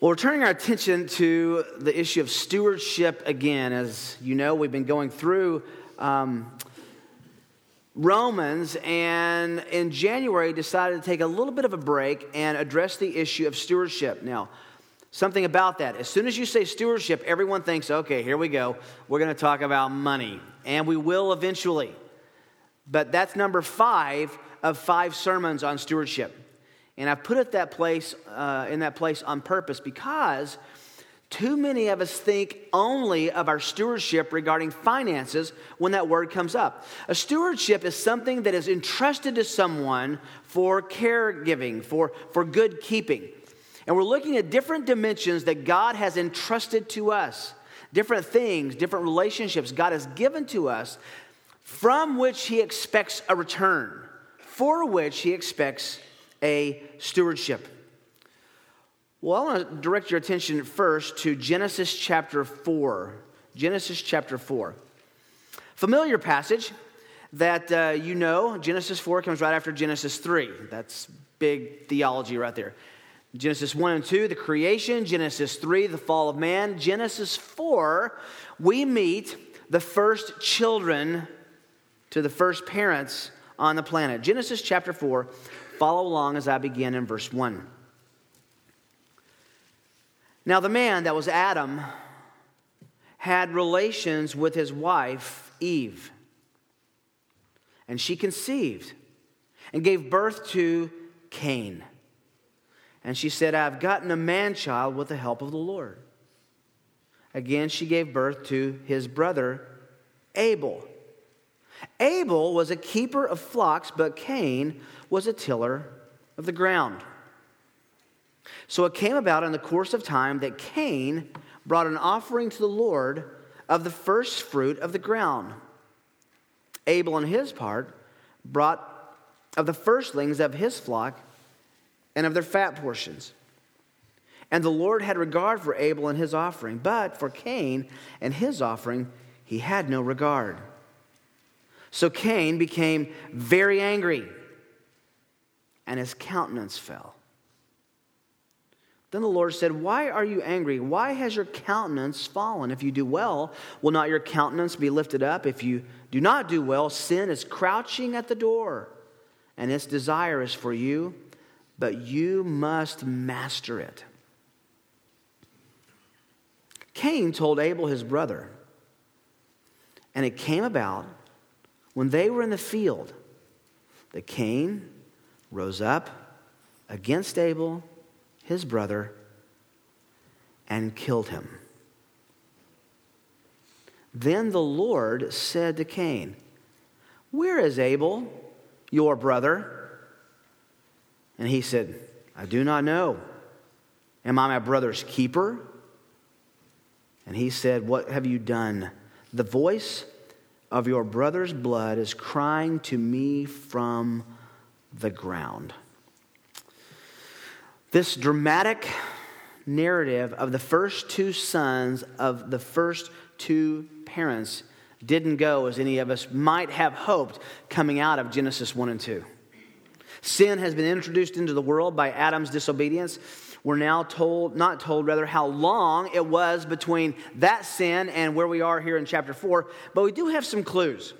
Well, we're turning our attention to the issue of stewardship again. As you know, we've been going through um, Romans, and in January, decided to take a little bit of a break and address the issue of stewardship. Now, something about that. As soon as you say stewardship, everyone thinks, okay, here we go. We're going to talk about money, and we will eventually. But that's number five of five sermons on stewardship. And I've put it that place, uh, in that place on purpose because too many of us think only of our stewardship regarding finances when that word comes up. A stewardship is something that is entrusted to someone for caregiving, for, for good keeping. And we're looking at different dimensions that God has entrusted to us, different things, different relationships God has given to us, from which He expects a return, for which He expects a stewardship. Well, I want to direct your attention first to Genesis chapter 4. Genesis chapter 4. Familiar passage that uh, you know. Genesis 4 comes right after Genesis 3. That's big theology right there. Genesis 1 and 2, the creation. Genesis 3, the fall of man. Genesis 4, we meet the first children to the first parents on the planet. Genesis chapter 4, Follow along as I begin in verse 1. Now, the man that was Adam had relations with his wife, Eve. And she conceived and gave birth to Cain. And she said, I've gotten a man child with the help of the Lord. Again, she gave birth to his brother, Abel. Abel was a keeper of flocks, but Cain was a tiller of the ground. So it came about in the course of time that Cain brought an offering to the Lord of the first fruit of the ground. Abel, on his part, brought of the firstlings of his flock and of their fat portions. And the Lord had regard for Abel and his offering, but for Cain and his offering, he had no regard. So Cain became very angry, and his countenance fell. Then the Lord said, Why are you angry? Why has your countenance fallen? If you do well, will not your countenance be lifted up? If you do not do well, sin is crouching at the door, and its desire is for you, but you must master it. Cain told Abel his brother, and it came about when they were in the field, the Cain rose up against Abel, his brother, and killed him. Then the Lord said to Cain, Where is Abel, your brother? And he said, I do not know. Am I my brother's keeper? And he said, What have you done? The voice of your brother's blood is crying to me from the ground. This dramatic narrative of the first two sons of the first two parents didn't go as any of us might have hoped coming out of Genesis 1 and 2. Sin has been introduced into the world by Adam's disobedience. We're now told, not told rather, how long it was between that sin and where we are here in chapter 4, but we do have some clues.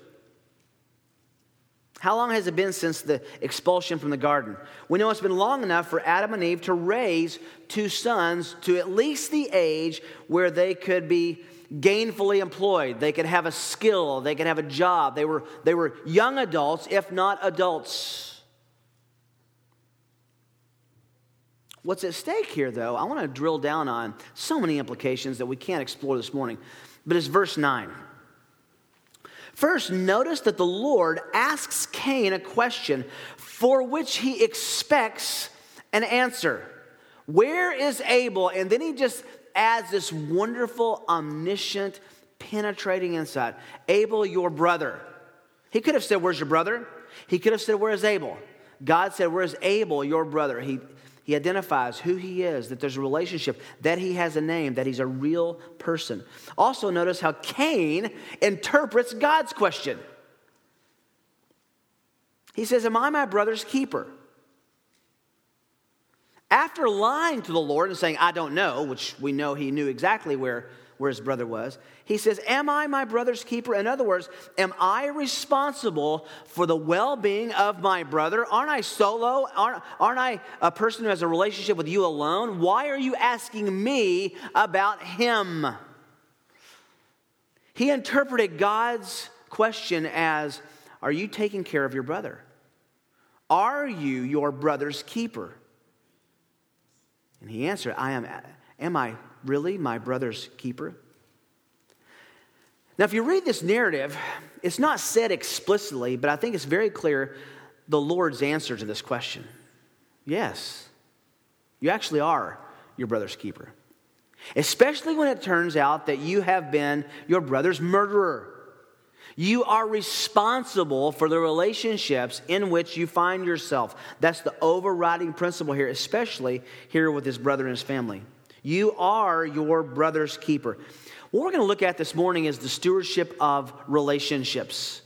How long has it been since the expulsion from the garden? We know it's been long enough for Adam and Eve to raise two sons to at least the age where they could be gainfully employed. They could have a skill, they could have a job. They were, they were young adults, if not adults. What's at stake here, though, I want to drill down on so many implications that we can't explore this morning, but it's verse 9. First, notice that the Lord asks Cain a question for which he expects an answer. Where is Abel? And then he just adds this wonderful, omniscient, penetrating insight Abel, your brother. He could have said, Where's your brother? He could have said, Where is Abel? God said, Where's Abel, your brother? He, he identifies who he is, that there's a relationship, that he has a name, that he's a real person. Also, notice how Cain interprets God's question. He says, Am I my brother's keeper? after lying to the Lord and saying, I don't know, which we know he knew exactly where, where his brother was, he says, Am I my brother's keeper? In other words, am I responsible for the well being of my brother? Aren't I solo? Aren't, aren't I a person who has a relationship with you alone? Why are you asking me about him? He interpreted God's question as Are you taking care of your brother? Are you your brother's keeper? And he answered, I am. Am I really my brother's keeper? Now, if you read this narrative, it's not said explicitly, but I think it's very clear the Lord's answer to this question. Yes, you actually are your brother's keeper. Especially when it turns out that you have been your brother's murderer. You are responsible for the relationships in which you find yourself. That's the overriding principle here, especially here with his brother and his family. You are your brother's keeper. What we're going to look at this morning is the stewardship of relationships.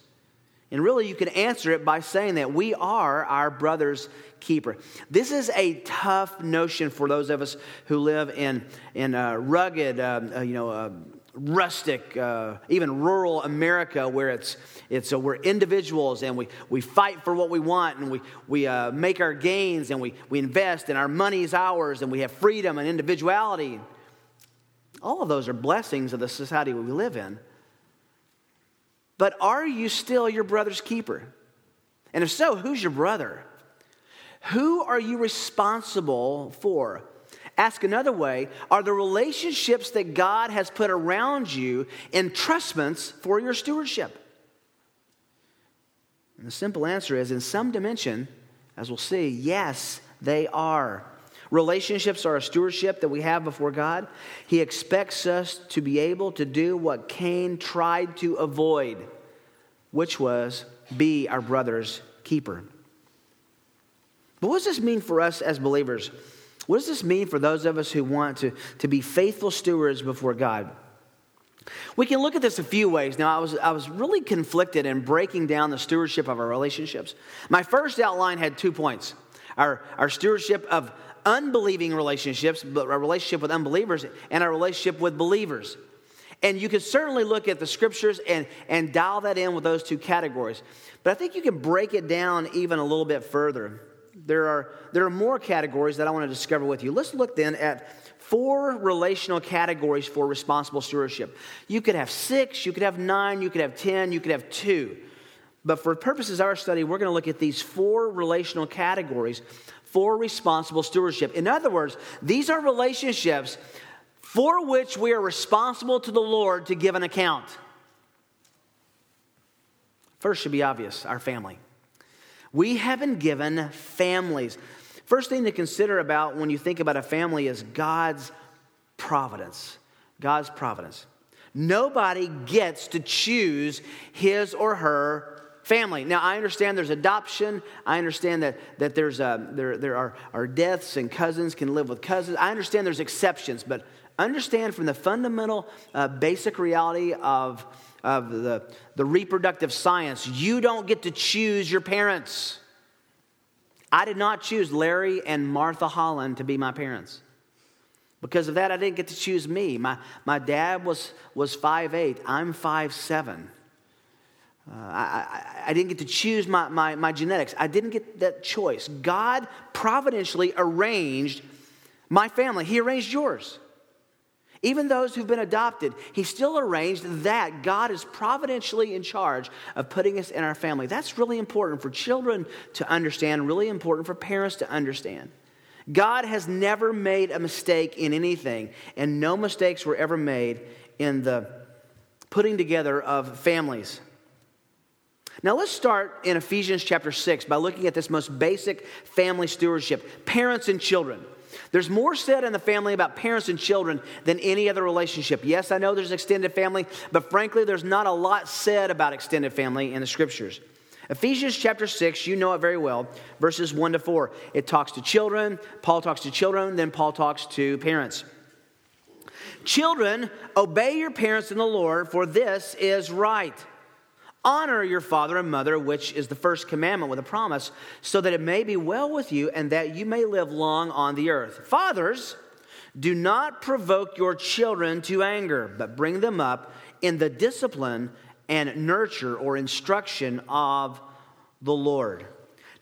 And really, you can answer it by saying that we are our brother's keeper. This is a tough notion for those of us who live in, in uh, rugged, uh, uh, you know, uh, rustic, uh, even rural America where it's, it's uh, we're individuals and we, we fight for what we want and we, we uh, make our gains and we, we invest and our money is ours and we have freedom and individuality. All of those are blessings of the society we live in. But are you still your brother's keeper? And if so, who's your brother? Who are you responsible for? Ask another way Are the relationships that God has put around you entrustments for your stewardship? And the simple answer is in some dimension, as we'll see, yes, they are. Relationships are a stewardship that we have before God. He expects us to be able to do what Cain tried to avoid, which was be our brother's keeper. But what does this mean for us as believers? What does this mean for those of us who want to, to be faithful stewards before God? We can look at this a few ways. Now, I was, I was really conflicted in breaking down the stewardship of our relationships. My first outline had two points our, our stewardship of unbelieving relationships, but our relationship with unbelievers, and our relationship with believers. And you can certainly look at the scriptures and, and dial that in with those two categories. But I think you can break it down even a little bit further there are, there are more categories that I want to discover with you. Let's look then at four relational categories for responsible stewardship. You could have six, you could have nine, you could have 10, you could have two. But for purposes of our study, we're going to look at these four relational categories for responsible stewardship. In other words, these are relationships for which we are responsible to the Lord to give an account. First should be obvious our family. We have been given families. First thing to consider about when you think about a family is God's providence. God's providence. Nobody gets to choose his or her family. Now, I understand there's adoption. I understand that, that there's a, there, there are, are deaths and cousins can live with cousins. I understand there's exceptions, but understand from the fundamental uh, basic reality of of the, the reproductive science, you don't get to choose your parents. I did not choose Larry and Martha Holland to be my parents. Because of that, I didn't get to choose me. My, my dad was, was 5'8, I'm 5'7. Uh, I, I, I, didn't get to choose my, my, my genetics. I didn't get that choice. God providentially arranged my family, He arranged yours. Even those who've been adopted, he still arranged that God is providentially in charge of putting us in our family. That's really important for children to understand, really important for parents to understand. God has never made a mistake in anything, and no mistakes were ever made in the putting together of families. Now, let's start in Ephesians chapter 6 by looking at this most basic family stewardship parents and children. There's more said in the family about parents and children than any other relationship. Yes, I know there's extended family, but frankly, there's not a lot said about extended family in the scriptures. Ephesians chapter 6, you know it very well, verses 1 to 4. It talks to children, Paul talks to children, then Paul talks to parents. Children, obey your parents in the Lord, for this is right. Honor your father and mother, which is the first commandment with a promise, so that it may be well with you and that you may live long on the earth. Fathers, do not provoke your children to anger, but bring them up in the discipline and nurture or instruction of the Lord.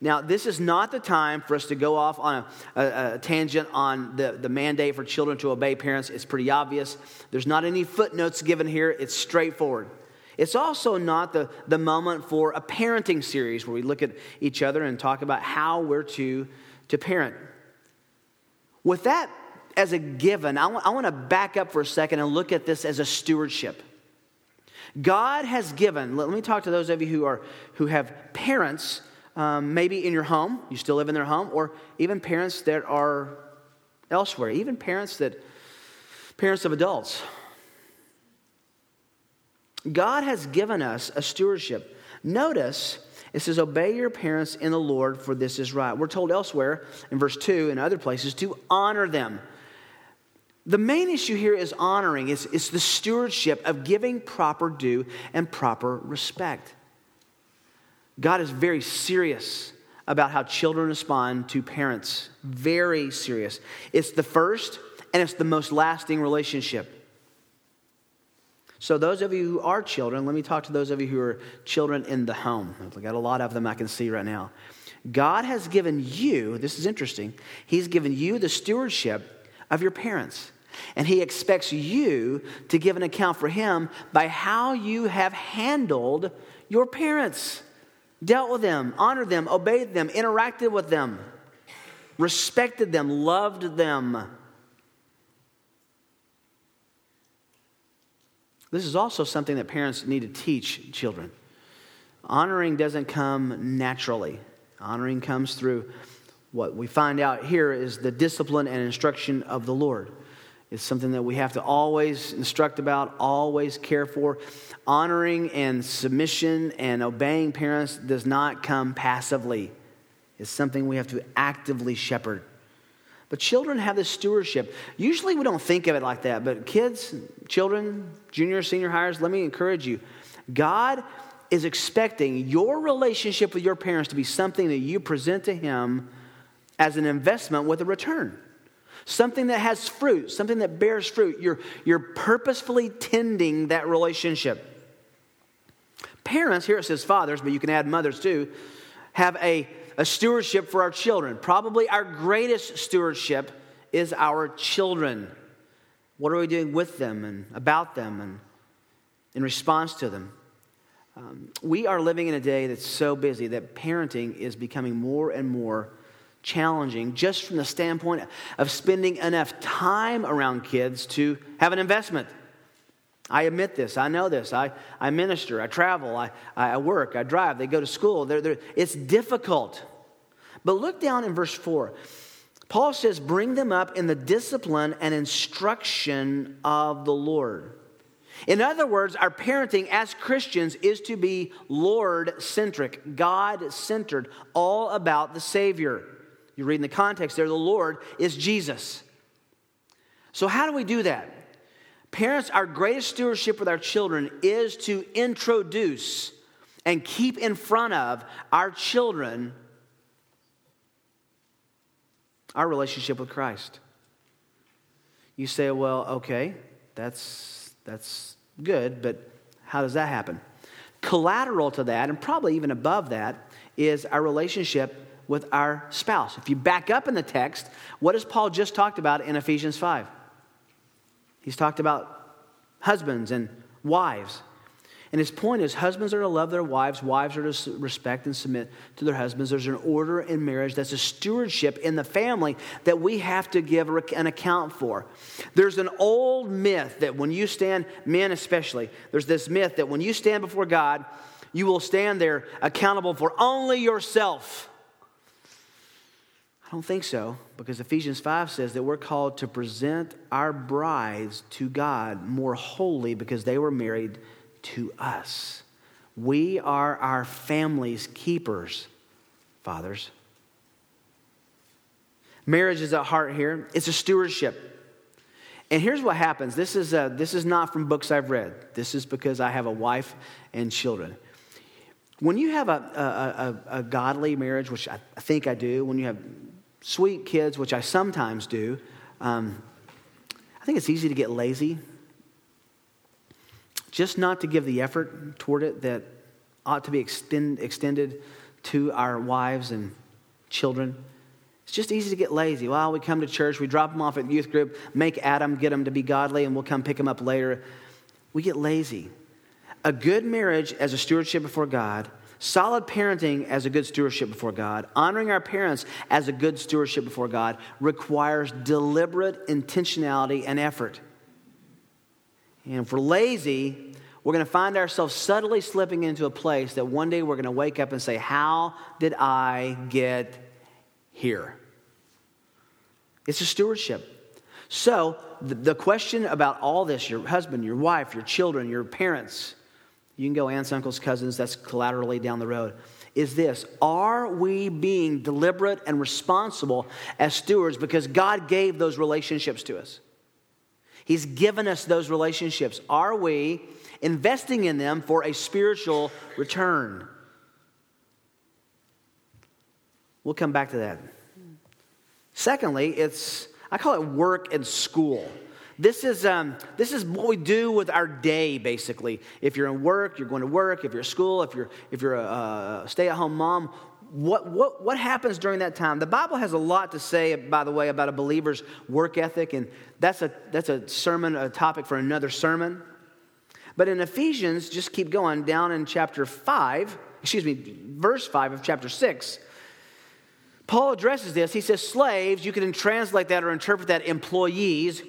Now, this is not the time for us to go off on a, a, a, tangent on the, the mandate for children to obey parents. It's pretty obvious. There's not any footnotes given here, it's straightforward. It's also not the, the moment for a parenting series where we look at each other and talk about how we're to, to parent. With that as a given, I want, to back up for a second and look at this as a stewardship. God has given, let me talk to those of you who, are, who have parents um, maybe in your home, you still live in their home, or even parents that are elsewhere, even parents that, parents of adults. God has given us a stewardship. Notice it says, Obey your parents in the Lord, for this is right. We're told elsewhere in verse 2 and other places to honor them. The main issue here is honoring, it's, it's the stewardship of giving proper due and proper respect. God is very serious about how children respond to parents. Very serious. It's the first and it's the most lasting relationship. So, those of you who are children, let me talk to those of you who are children in the home. I've got a lot of them I can see right now. God has given you, this is interesting, He's given you the stewardship of your parents. And He expects you to give an account for Him by how you have handled your parents dealt with them, honored them, obeyed them, interacted with them, respected them, loved them. This is also something that parents need to teach children. Honoring doesn't come naturally, honoring comes through what we find out here is the discipline and instruction of the Lord. It's something that we have to always instruct about, always care for. Honoring and submission and obeying parents does not come passively, it's something we have to actively shepherd. But children have this stewardship. Usually we don't think of it like that, but kids, children, junior, senior hires, let me encourage you. God is expecting your relationship with your parents to be something that you present to Him as an investment with a return something that has fruit, something that bears fruit. You're, you're purposefully tending that relationship. Parents, here it says fathers, but you can add mothers too, have a, a stewardship for our children. Probably our greatest stewardship is our children. What are we doing with them and about them and in response to them? Um, we are living in a day that's so busy that parenting is becoming more and more challenging just from the standpoint of spending enough time around kids to have an investment. I admit this. I know this. I, I minister. I travel. I, I work. I drive. They go to school. They're, they're, it's difficult. But look down in verse 4. Paul says, Bring them up in the discipline and instruction of the Lord. In other words, our parenting as Christians is to be Lord centric, God centered, all about the Savior. You read in the context there, the Lord is Jesus. So, how do we do that? Parents, our greatest stewardship with our children is to introduce and keep in front of our children our relationship with Christ. You say, well, okay, that's, that's good, but how does that happen? Collateral to that, and probably even above that, is our relationship with our spouse. If you back up in the text, what has Paul just talked about in Ephesians 5? He's talked about husbands and wives. And his point is husbands are to love their wives, wives are to respect and submit to their husbands. There's an order in marriage that's a stewardship in the family that we have to give an account for. There's an old myth that when you stand, men especially, there's this myth that when you stand before God, you will stand there accountable for only yourself don't think so because Ephesians 5 says that we're called to present our brides to God more holy because they were married to us. We are our family's keepers, fathers. Marriage is at heart here, it's a stewardship. And here's what happens this is, uh, this is not from books I've read, this is because I have a wife and children. when you have a, a, a, a godly marriage, which I, think I do, when you have sweet kids, which I sometimes do, um, I think it's easy to get lazy. Just not to give the effort toward it that ought to be extend, extended to our wives and children. It's just easy to get lazy. Well, we come to church, we drop them off at youth group, make Adam, get them to be godly, and we'll come pick them up later. We get lazy. A good marriage as a stewardship before God, solid parenting as a good stewardship before God, honoring our parents as a good stewardship before God requires deliberate intentionality and effort. And if we're lazy, we're going to find ourselves subtly slipping into a place that one day we're going to wake up and say, How did I get here? It's a stewardship. So, the, the question about all this your husband, your wife, your children, your parents, you can go aunts, uncles, cousins, that's collaterally down the road, is this Are we being deliberate and responsible as stewards because God gave those relationships to us? He's given us those relationships. Are we investing in them for a spiritual return? We'll come back to that. Secondly, it's, I call it work and school. This is, um, this is what we do with our day, basically. If you're in work, you're going to work. If you're at school, if you're, if you're a, a stay at home mom, what, what, what happens during that time? The Bible has a lot to say, by the way, about a believer's work ethic, and that's a, that's a sermon, a topic for another sermon. But in Ephesians, just keep going down in chapter 5, excuse me, verse 5 of chapter 6. Paul addresses this. He says, Slaves, you can translate that or interpret that employees,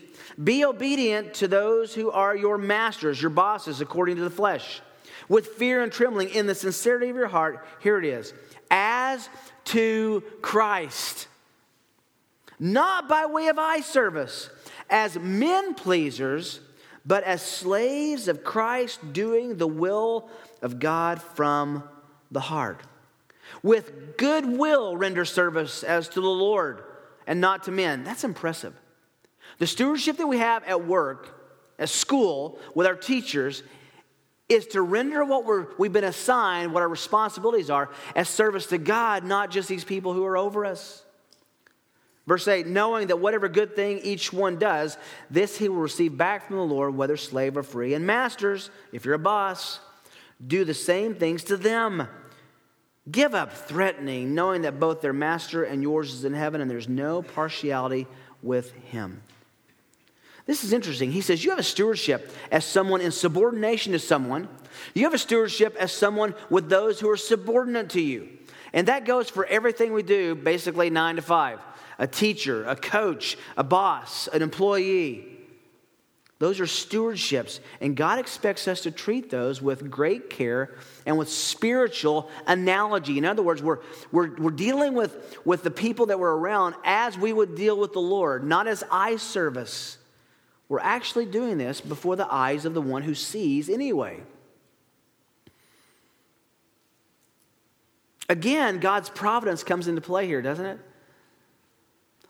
be obedient to those who are your masters, your bosses, according to the flesh, with fear and trembling in the sincerity of your heart. Here it is as to Christ, not by way of eye service, as men pleasers, but as slaves of Christ, doing the will of God from the heart. With good will, render service as to the Lord and not to men. That's impressive. The stewardship that we have at work, at school, with our teachers, is to render what we're, we've been assigned, what our responsibilities are, as service to God, not just these people who are over us. Verse 8, knowing that whatever good thing each one does, this he will receive back from the Lord, whether slave or free. And masters, if you're a boss, do the same things to them. Give up threatening, knowing that both their master and yours is in heaven, and there's no partiality with him. This is interesting. He says, You have a stewardship as someone in subordination to someone. You have a stewardship as someone with those who are subordinate to you. And that goes for everything we do, basically nine to five a teacher, a coach, a boss, an employee. Those are stewardships, and God expects us to treat those with great care and with spiritual analogy. In other words, we're, we're, we're dealing with, with the people that we're around as we would deal with the Lord, not as eye service. We're actually doing this before the eyes of the one who sees anyway. Again, God's providence comes into play here, doesn't it?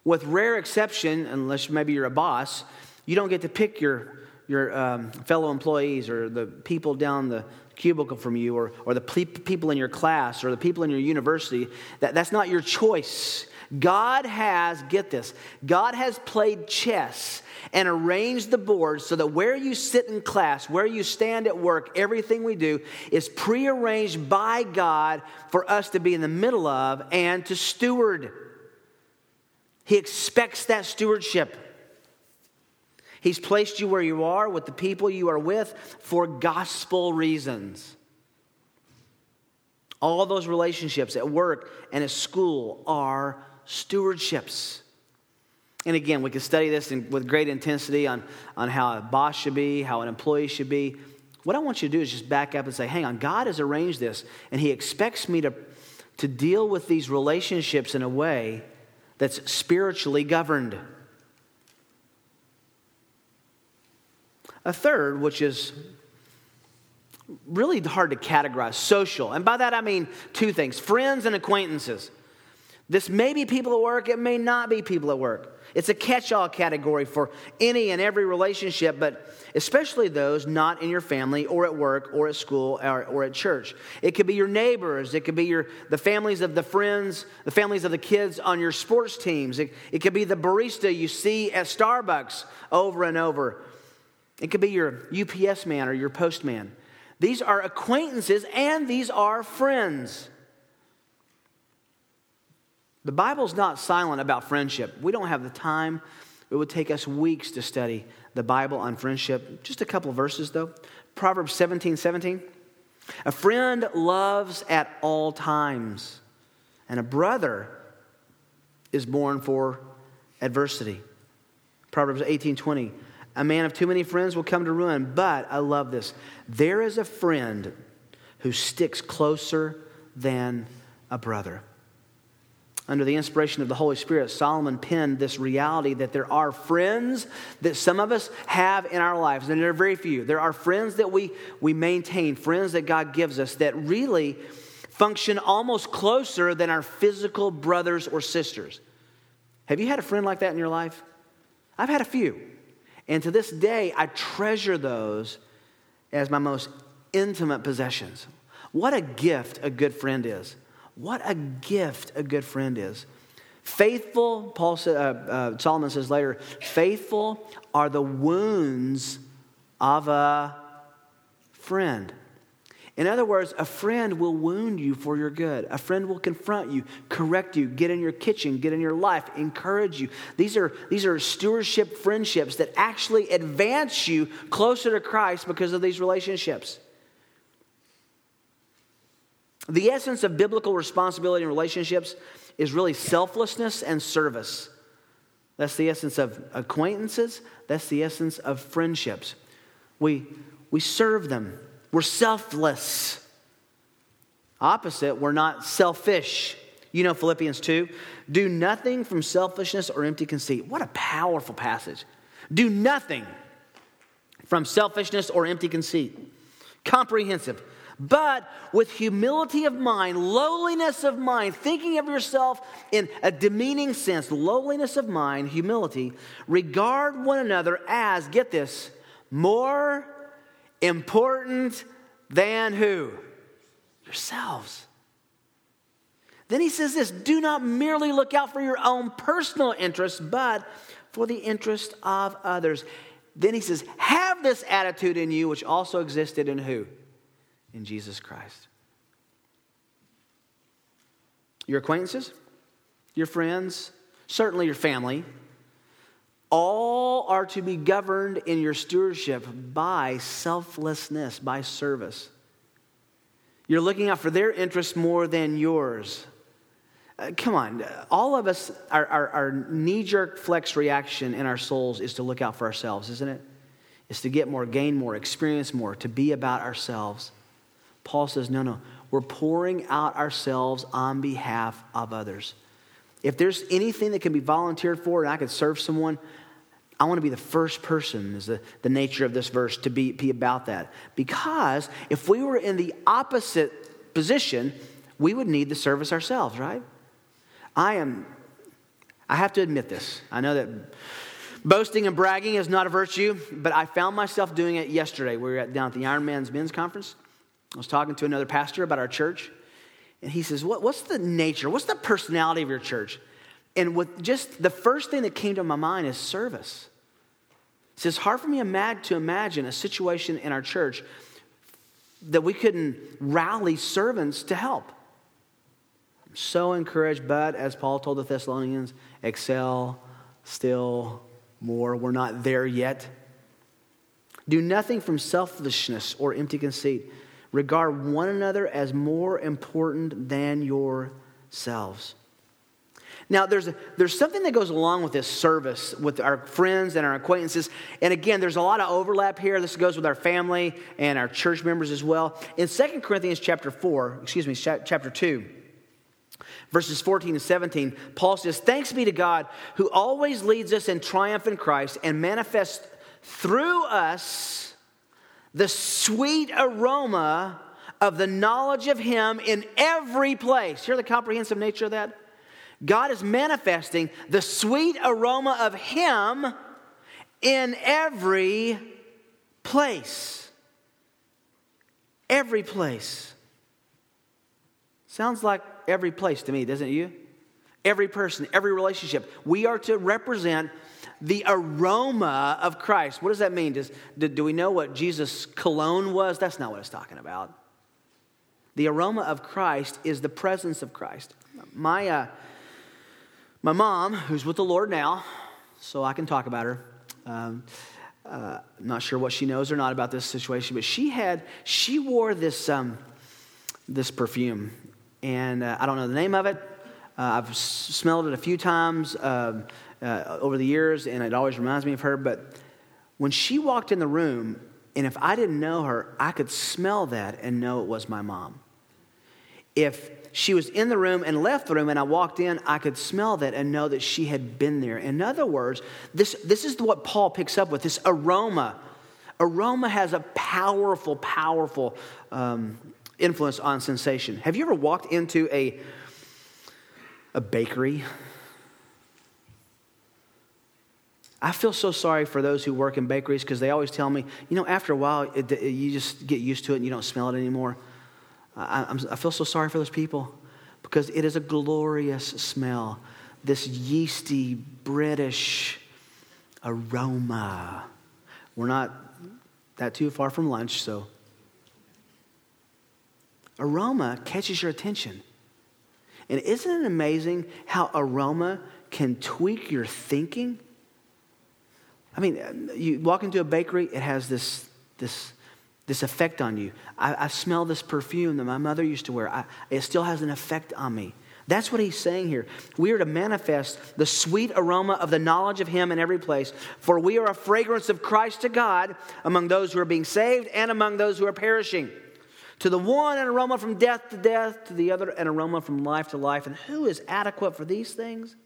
With rare exception, unless maybe you're a boss, you don't get to pick your, your um, fellow employees or the people down the cubicle from you or, or the people in your class or the people in your university. That, that's not your choice. God has, get this, God has played chess and arranged the board so that where you sit in class, where you stand at work, everything we do is prearranged by God for us to be in the middle of and to steward. He expects that stewardship. He's placed you where you are with the people you are with for gospel reasons. All those relationships at work and at school are stewardships. And again, we can study this in, with great intensity on, on how a boss should be, how an employee should be. What I want you to do is just back up and say, hang on, God has arranged this, and He expects me to, to deal with these relationships in a way that's spiritually governed. A third, which is really hard to categorize, social. And by that I mean two things friends and acquaintances. This may be people at work, it may not be people at work. It's a catch all category for any and every relationship, but especially those not in your family or at work or at school or, or, at church. It could be your neighbors, it could be your, the families of the friends, the families of the kids on your sports teams. It, it could be the barista you see at Starbucks over and over. It could be your UPS man or your postman. These are acquaintances and these are friends. The Bible's not silent about friendship. We don't have the time. It would take us weeks to study the Bible on friendship. Just a couple verses, though. Proverbs 17 17. A friend loves at all times, and a brother is born for adversity. Proverbs 18 20. A man of too many friends will come to ruin, but I love this. There is a friend who sticks closer than a brother under the inspiration of the Holy Spirit, Solomon penned this reality that there are friends that some of us have in our lives, and there are very few. There are friends that we, we maintain, friends that God gives us that really function almost closer than our physical brothers or sisters. Have you had a friend like that in your life? I've had a few. And to this day, I treasure those as my most intimate possessions. What a gift a good friend is. What a gift a good friend is. Faithful, Paul uh, uh, Solomon says later, faithful are the wounds of a friend. In other words, a friend will wound you for your good. A friend will confront you, correct you, get in your kitchen, get in your life, encourage you. These are, these are stewardship friendships that actually advance you closer to Christ because of these relationships. The essence of biblical responsibility in relationships is really selflessness and service. That's the essence of acquaintances, that's the essence of friendships. We, we serve them, we're selfless. Opposite, we're not selfish. You know Philippians 2. Do nothing from selfishness or empty conceit. What a powerful passage. Do nothing from selfishness or empty conceit. Comprehensive but with humility of mind, lowliness of mind, thinking of yourself in a demeaning sense, lowliness of mind, humility, regard one another as, get this, more important than who? Yourselves. Then he says this do not merely look out for your own personal interests, but for the interest of others. Then he says, have this attitude in you, which also existed in who? In Jesus Christ. Your acquaintances, your friends, certainly your family, all are to be governed in your stewardship by selflessness, by service. You're looking out for their interests more than yours. Uh, come on, all of us, our, our, our knee jerk flex reaction in our souls is to look out for ourselves, isn't it? It's to get more, gain more, experience more, to be about ourselves. Paul says, no, no, we're pouring out ourselves on behalf of others. If there's anything that can be volunteered for and I could serve someone, I want to be the first person, is the, the nature of this verse, to be, be about that. Because if we were in the opposite position, we would need the service ourselves, right? I am, I have to admit this. I know that boasting and bragging is not a virtue, but I found myself doing it yesterday. We were at, down at the Ironman's men's conference. I was talking to another pastor about our church, and he says, what, What's the nature? What's the personality of your church? And with just the first thing that came to my mind is service. He says, hard for me to imagine a situation in our church that we couldn't rally servants to help. I'm so encouraged, but as Paul told the Thessalonians, excel still more. We're not there yet. Do nothing from selfishness or empty conceit Regard one another as more important than yourselves. Now, there's, there's something that goes along with this service with our friends and our acquaintances. And again, there's a lot of overlap here. This goes with our family and our church members as well. In 2 Corinthians chapter 4, excuse me, chapter 2, verses 14 and 17, Paul says, Thanks be to God who always leads us in triumph in Christ and manifests through us the sweet aroma of the knowledge of Him in every place. Hear the comprehensive nature of that? God is manifesting the sweet aroma of Him in every place. Every place. Sounds like every place to me, doesn't it you? Every person, every relationship. We are to represent the aroma of Christ. What does that mean? Does, do, do we know what Jesus' cologne was? That's not what it's talking about. The aroma of Christ is the presence of Christ. My, uh, my mom, who's with the Lord now, so I can talk about her. Um, uh, not sure what she knows or not about this situation, but she had she wore this um, this perfume, and uh, I don't know the name of it. Uh, I've s- smelled it a few times um, uh, over the years, and it always reminds me of her. But when she walked in the room, and if I didn't know her, I could smell that and know it was my mom. If she was in the room and left the room and I walked in, I could smell that and know that she had been there. In other words, this, this is what Paul picks up with this aroma. Aroma has a powerful, powerful um, influence on sensation. Have you ever walked into a, a bakery? I feel so sorry for those who work in bakeries because they always tell me, you know, after a while, it, it, you just get used to it and you don't smell it anymore. I, I, feel so sorry for those people because it is a glorious smell. This yeasty British aroma. We're not that too far from lunch, so. Aroma catches your attention. And isn't it amazing how aroma can tweak your thinking? I mean, you walk into a bakery, it has this, this, this effect on you. I, I smell this perfume that my mother used to wear. I, it still has an effect on me. That's what he's saying here. We are to manifest the sweet aroma of the knowledge of him in every place, for we are a fragrance of Christ to God among those who are being saved and among those who are perishing. To the one, an aroma from death to death, to the other, an aroma from life to life. And who is adequate for these things?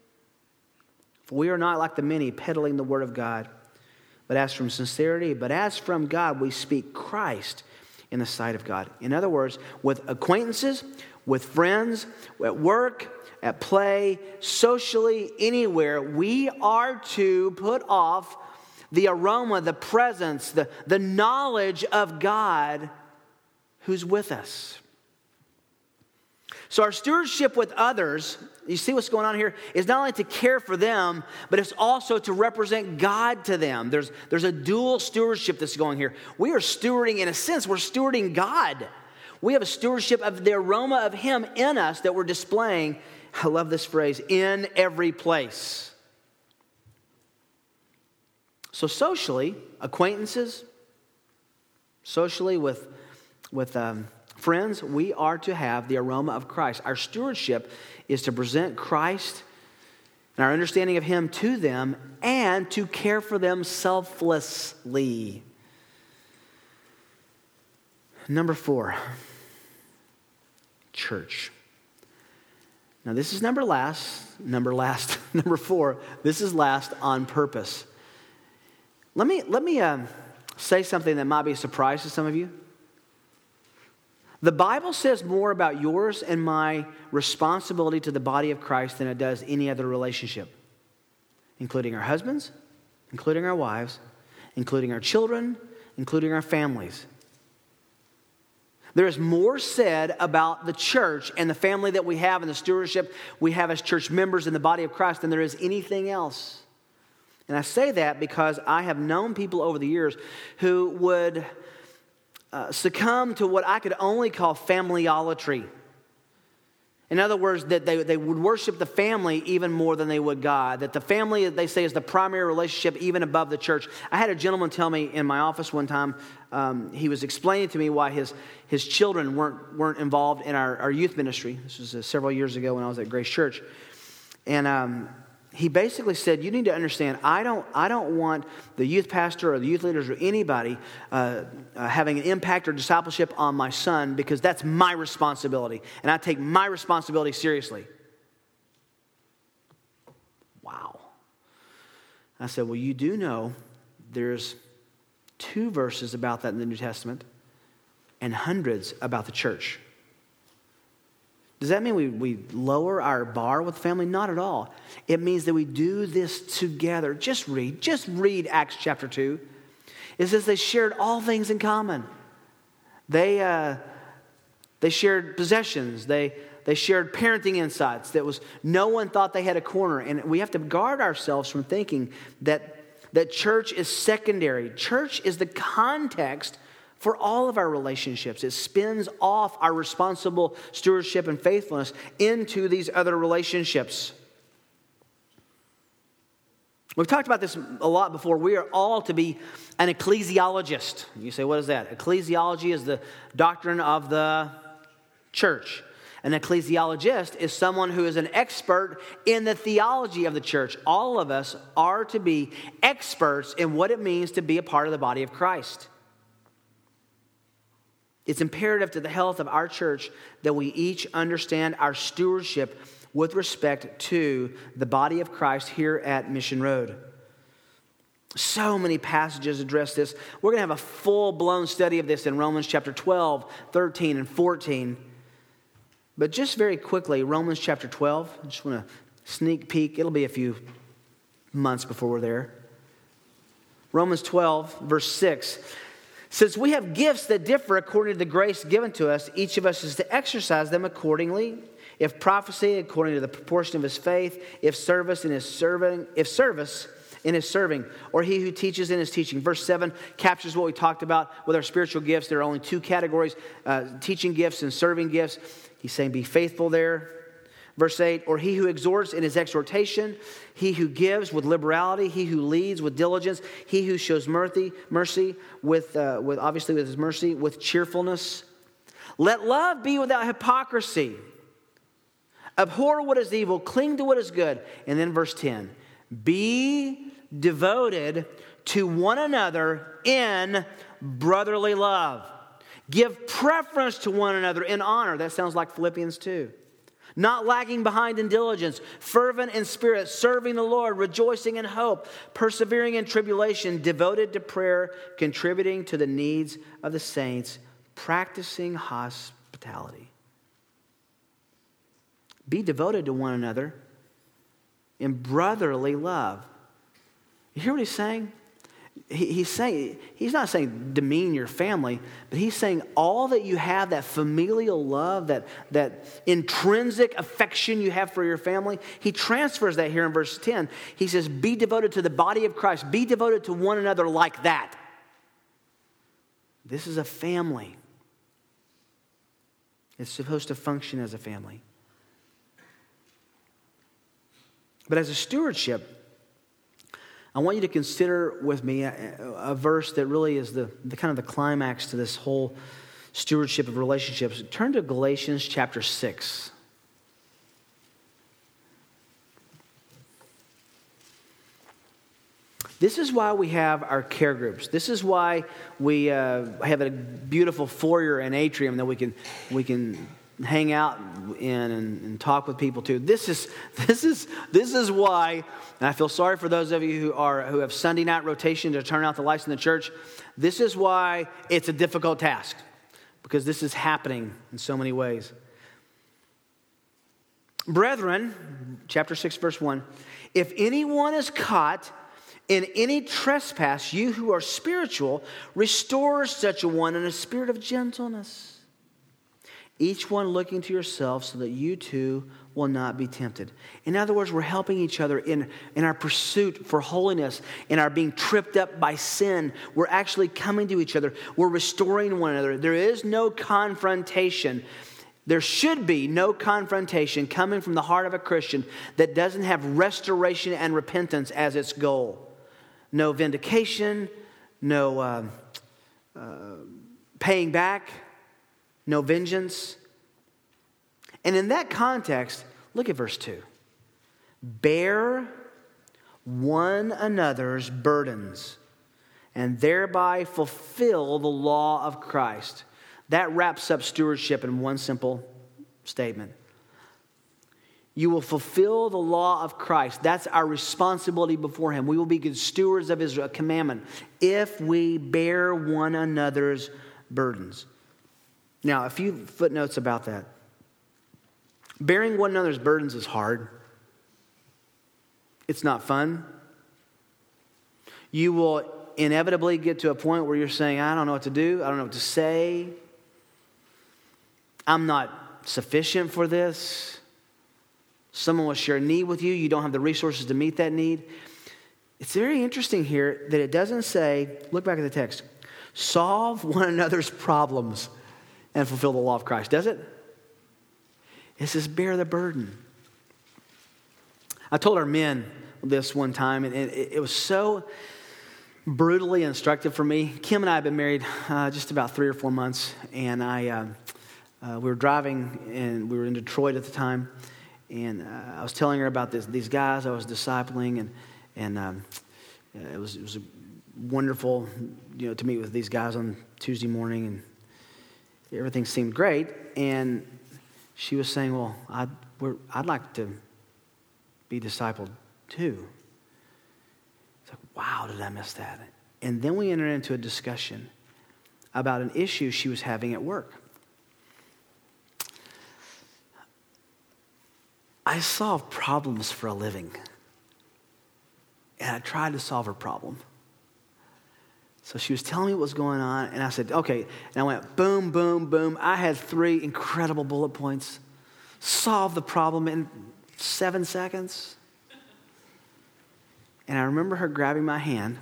For we are not like the many peddling the word of God but as from sincerity, but as from God, we speak Christ in the sight of God. In other words, with acquaintances, with friends, at work, at play, socially, anywhere, we are to put off the aroma, the presence, the, the knowledge of God who's with us. So, our stewardship with others, you see what's going on here, is not only to care for them, but it's also to represent God to them. There's, there's a dual stewardship that's going here. We are stewarding, in a sense, we're stewarding God. We have a stewardship of the aroma of Him in us that we're displaying. I love this phrase in every place. So, socially, acquaintances, socially with, with um, Friends, we are to have the aroma of Christ. Our stewardship is to present Christ and our understanding of Him to them and to care for them selflessly. Number four, church. Now, this is number last, number last, number four. This is last on purpose. Let me, let me uh, say something that might be a surprise to some of you. The Bible says more about yours and my responsibility to the body of Christ than it does any other relationship, including our husbands, including our wives, including our children, including our families. There is more said about the church and the family that we have and the stewardship we have as church members in the body of Christ than there is anything else. And I say that because I have known people over the years who would uh, succumb to what I could only call familyolatry. In other words, that they, they would worship the family even more than they would God. That the family, they say, is the primary relationship even above the church. I had a gentleman tell me in my office one time, um, he was explaining to me why his, his children weren't, weren't involved in our, our youth ministry. This was uh, several years ago when I was at Grace Church. And um, he basically said, You need to understand, I don't, I don't want the youth pastor or the youth leaders or anybody uh, uh, having an impact or discipleship on my son because that's my responsibility. And I take my responsibility seriously. Wow. I said, Well, you do know there's two verses about that in the New Testament and hundreds about the church. Does that mean we, we lower our bar with family? Not at all. It means that we do this together. Just read, just read Acts chapter 2. It says they shared all things in common. They, uh, they shared possessions. They, they shared parenting insights. That was no one thought they had a corner. And we have to guard ourselves from thinking that, that church is secondary. Church is the context for all of our relationships. It spins off our responsible stewardship and faithfulness into these other relationships. We've talked about this a lot before. We are all to be an ecclesiologist. You say, what is that? Ecclesiology is the doctrine of the church. An ecclesiologist is someone who is an expert in the theology of the church. All of us are to be experts in what it means to be a part of the body of Christ. It's imperative to the health of our church that we each understand our stewardship with respect to the body of Christ here at Mission Road. So many passages address this. We're going to have a full blown study of this in Romans chapter 12, 13, and 14. But just very quickly, Romans chapter 12, I just want to sneak peek. It'll be a few months before we're there. Romans 12, verse 6 since we have gifts that differ according to the grace given to us, each of us is to exercise them accordingly. If prophecy, according to the proportion of his faith, if service in his serving, if service in his serving, or he who teaches in his teaching. Verse 7 captures what we talked about with our spiritual gifts. There are only two categories uh, teaching gifts and serving gifts. He's saying, be faithful there. Verse 8, or he who exhorts in his exhortation, he who gives with liberality, he who leads with diligence, he who shows mercy, mercy with, uh, with obviously with his mercy, with cheerfulness. Let love be without hypocrisy. Abhor what is evil, cling to what is good. And then verse 10, be devoted to one another in brotherly love. Give preference to one another in honor. That sounds like Philippians 2 not lagging behind in diligence, fervent in spirit, serving the Lord, rejoicing in hope, persevering in tribulation, devoted to prayer, contributing to the needs of the saints, practicing hospitality. Be devoted to one another in brotherly love. You hear what he's saying? He's saying he's not saying demean your family but he's saying all that you have that familial love that that intrinsic affection you have for your family he transfers that here in verse 10 he says be devoted to the body of christ. Be devoted to one another like that. This is a family. It's supposed to function as a family. But as a stewardship I want you to consider with me a, a verse that really is the, the kind of the climax to this whole stewardship of relationships. Turn to Galatians chapter 6. This is why we have our care groups. This is why we uh, have a beautiful foyer and atrium that we can, we can hang out in and, and, talk with people too. This is, this, is, this is why, and I feel sorry for those of you who, are, who have Sunday night rotation to turn out the lights in the church. This is why it's a difficult task, because this is happening in so many ways. Brethren, chapter 6, verse 1 if anyone is caught in any trespass, you who are spiritual, restore such a one in a spirit of gentleness each one looking to yourself so that you too will not be tempted. In other words, we're helping each other in, in our pursuit for holiness, in our being tripped up by sin. We're actually coming to each other, we're restoring one another. There is no confrontation. There should be no confrontation coming from the heart of a Christian that doesn't have restoration and repentance as its goal. No vindication, no uh, uh, paying back no vengeance. And in that context, look at verse 2 bear one another's burdens and thereby fulfill the law of Christ. That wraps up stewardship in one simple statement. You will fulfill the law of Christ. That's our responsibility before Him. We will be good stewards of His commandment if we bear one another's burdens. Now, a few footnotes about that. Bearing one another's burdens is hard. It's not fun. You will inevitably get to a point where you're saying, I don't know what to do, I don't know what to say, I'm not sufficient for this. Someone will share a need with you, you don't have the resources to meet that need. It's very interesting here that it doesn't say, look back at the text, solve one another's problems and fulfill the law of Christ, does it? It says, bear the burden. I told our men this one time, and it, was so brutally instructive for me. Kim and I have been married uh, just about three or four months, and I, uh, uh, we were driving, and we were in Detroit at the time, and uh, I was telling her about this, these guys I was discipling, and, and um, it, was, it was wonderful you know, to meet with these guys on Tuesday morning, and everything seemed great. And she was saying, Well, I'd, I'd like to be discipled too. It's like, wow, did I miss that? And then we entered into a discussion about an issue she was having at work. I solve problems for a living. And I tried to solve her problem. So she was telling me what was going on, and I said, okay. And I went boom, boom, boom. I had three incredible bullet points. Solve the problem in seven seconds. And I remember her grabbing my hand.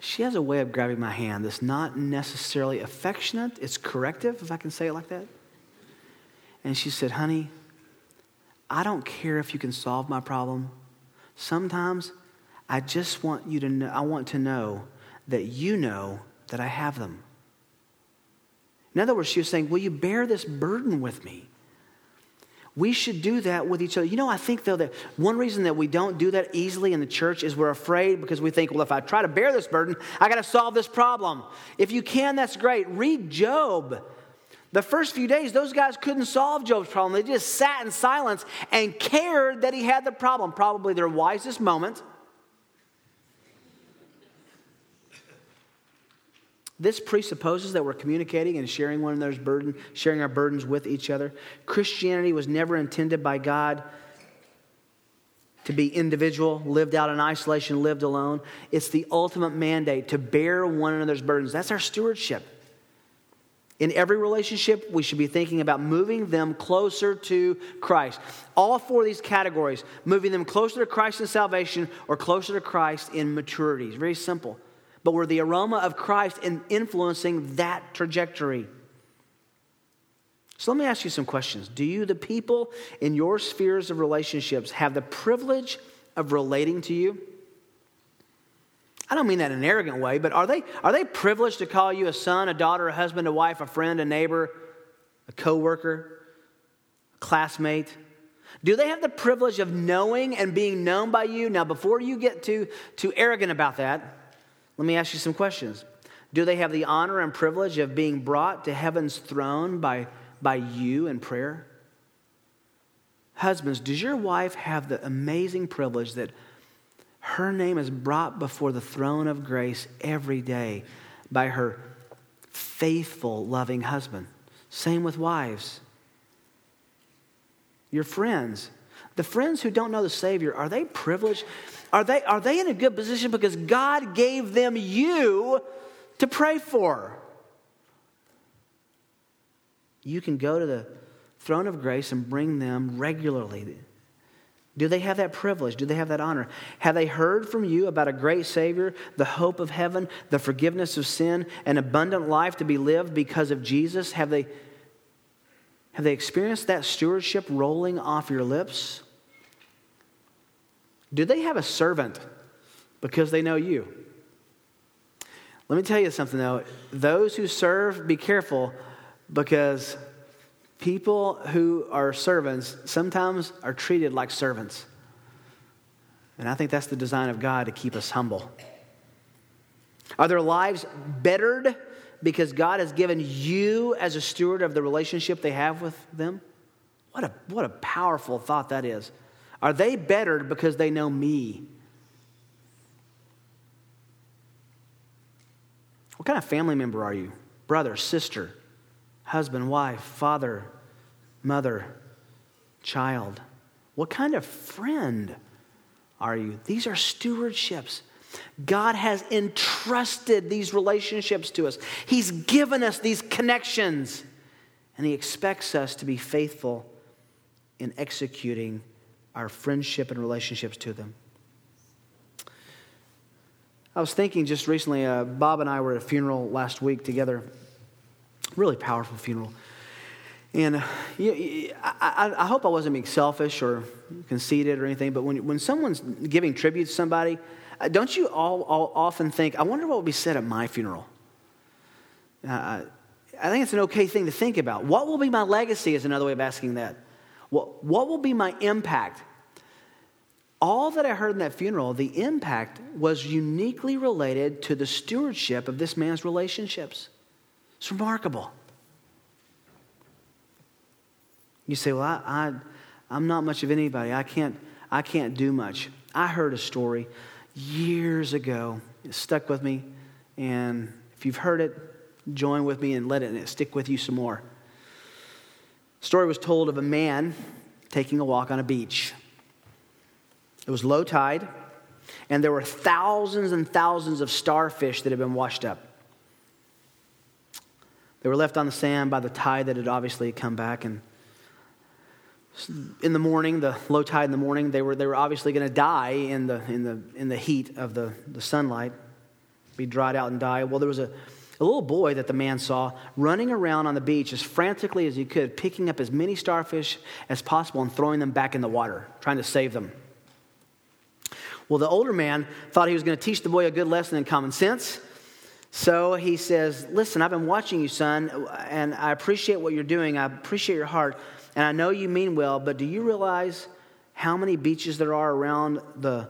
She has a way of grabbing my hand that's not necessarily affectionate, it's corrective, if I can say it like that. And she said, honey, I don't care if you can solve my problem. Sometimes I just want you to know, I want to know that you know that I have them. In other words, she was saying, Will you bear this burden with me? We should do that with each other. You know, I think, though, that one reason that we don't do that easily in the church is we're afraid because we think, well, if I try to bear this burden, I got to solve this problem. If you can, that's great. Read Job. The first few days, those guys couldn't solve Job's problem. They just sat in silence and cared that he had the problem. Probably their wisest moment. This presupposes that we're communicating and sharing one another's burden, sharing our burdens with each other. Christianity was never intended by God to be individual, lived out in isolation, lived alone. It's the ultimate mandate to bear one another's burdens. That's our stewardship. In every relationship, we should be thinking about moving them closer to Christ. All four of these categories moving them closer to Christ in salvation or closer to Christ in maturity. It's very simple but we're the aroma of Christ in influencing that trajectory. So let me ask you some questions. Do you, the people in your spheres of relationships, have the privilege of relating to you? I don't mean that in an arrogant way, but are they, are they privileged to call you a son, a daughter, a husband, a wife, a friend, a neighbor, a coworker, a classmate? Do they have the privilege of knowing and being known by you? Now, before you get too, too arrogant about that, let me ask you some questions. Do they have the honor and privilege of being brought to heaven's throne by, by you in prayer? Husbands, does your wife have the amazing privilege that her name is brought before the throne of grace every day by her faithful, loving husband? Same with wives. Your friends, the friends who don't know the Savior, are they privileged? Are they, are they in a good position because God gave them you to pray for? You can go to the throne of grace and bring them regularly. Do they have that privilege? Do they have that honor? Have they heard from you about a great Savior, the hope of heaven, the forgiveness of sin, an abundant life to be lived because of Jesus? Have they, have they experienced that stewardship rolling off your lips? Do they have a servant because they know you? Let me tell you something though. Those who serve, be careful because people who are servants sometimes are treated like servants. And I think that's the design of God to keep us humble. Are their lives bettered because God has given you as a steward of the relationship they have with them? What a, what a powerful thought that is. Are they bettered because they know me? What kind of family member are you? Brother, sister, husband, wife, father, mother, child? What kind of friend are you? These are stewardships. God has entrusted these relationships to us, He's given us these connections, and He expects us to be faithful in executing our friendship and relationships to them. I was thinking just recently, uh, Bob and I were at a funeral last week together, really powerful funeral. And uh, you, I, I, hope I wasn't being selfish or conceited or anything, but when, when someone's giving tribute to somebody, uh, don't you all, all often think, I wonder what will be said at my funeral? Uh, I think it's an okay thing to think about. What will be my legacy is another way of asking that. What, what will be my impact? All that I heard in that funeral, the impact was uniquely related to the stewardship of this man's relationships. It's remarkable. You say, Well, I, I, I'm not much of anybody. I can't, I can't do much. I heard a story years ago. It stuck with me. And if you've heard it, join with me and let it stick with you some more. Story was told of a man taking a walk on a beach. It was low tide, and there were thousands and thousands of starfish that had been washed up. They were left on the sand by the tide that had obviously come back. And in the morning, the low tide in the morning, they were, they were obviously going to die in the, in, the, in the heat of the, the sunlight, be dried out and die. Well, there was a, a little boy that the man saw running around on the beach as frantically as he could, picking up as many starfish as possible and throwing them back in the water, trying to save them. Well, the older man thought he was going to teach the boy a good lesson in common sense. So he says, Listen, I've been watching you, son, and I appreciate what you're doing. I appreciate your heart, and I know you mean well, but do you realize how many beaches there are around the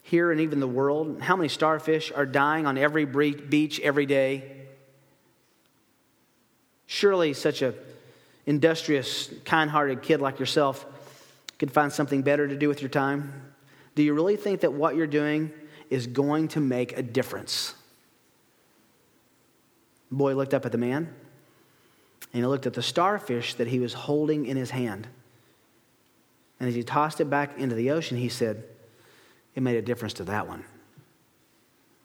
here and even the world? How many starfish are dying on every beach every day? Surely such a industrious, kind-hearted kid like yourself could find something better to do with your time. Do you really think that what you're doing is going to make a difference? The boy looked up at the man and he looked at the starfish that he was holding in his hand. And as he tossed it back into the ocean, he said, It made a difference to that one.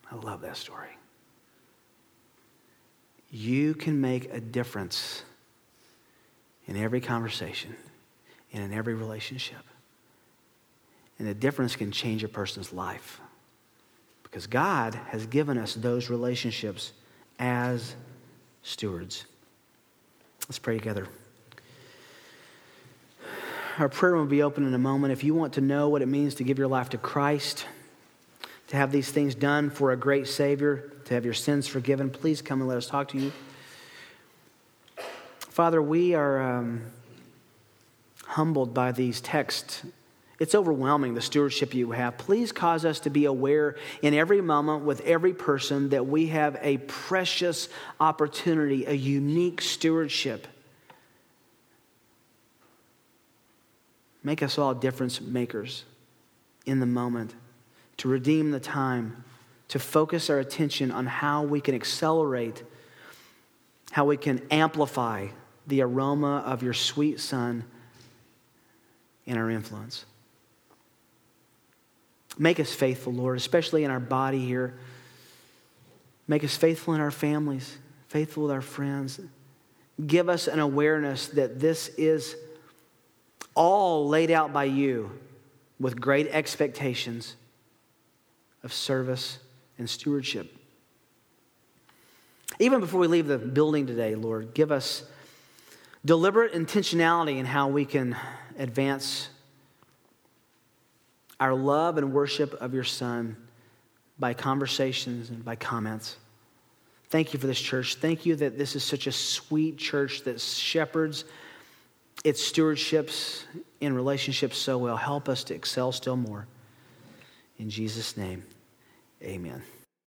I love that story. You can make a difference in every conversation and in every relationship. And the difference can change a person's life. Because God has given us those relationships as stewards. Let's pray together. Our prayer will be open in a moment. If you want to know what it means to give your life to Christ, to have these things done for a great Savior, to have your sins forgiven, please come and let us talk to you. Father, we are um, humbled by these texts it's overwhelming, the stewardship you have. Please cause us to be aware in every moment with every person that we have a precious opportunity, a unique stewardship. Make us all difference makers in the moment, to redeem the time, to focus our attention on how we can accelerate, how we can amplify the aroma of your sweet Son in our influence. Make us faithful, Lord, especially in our body here. Make us faithful in our families, faithful with our friends. Give us an awareness that this is all laid out by you with great expectations of service and stewardship. Even before we leave the building today, Lord, give us deliberate intentionality in how we can advance our love and worship of your Son by conversations and by comments. Thank you for this church. Thank you that this is such a sweet church that shepherds its stewardships in relationships so well. Help us to excel still more. In Jesus' name, amen.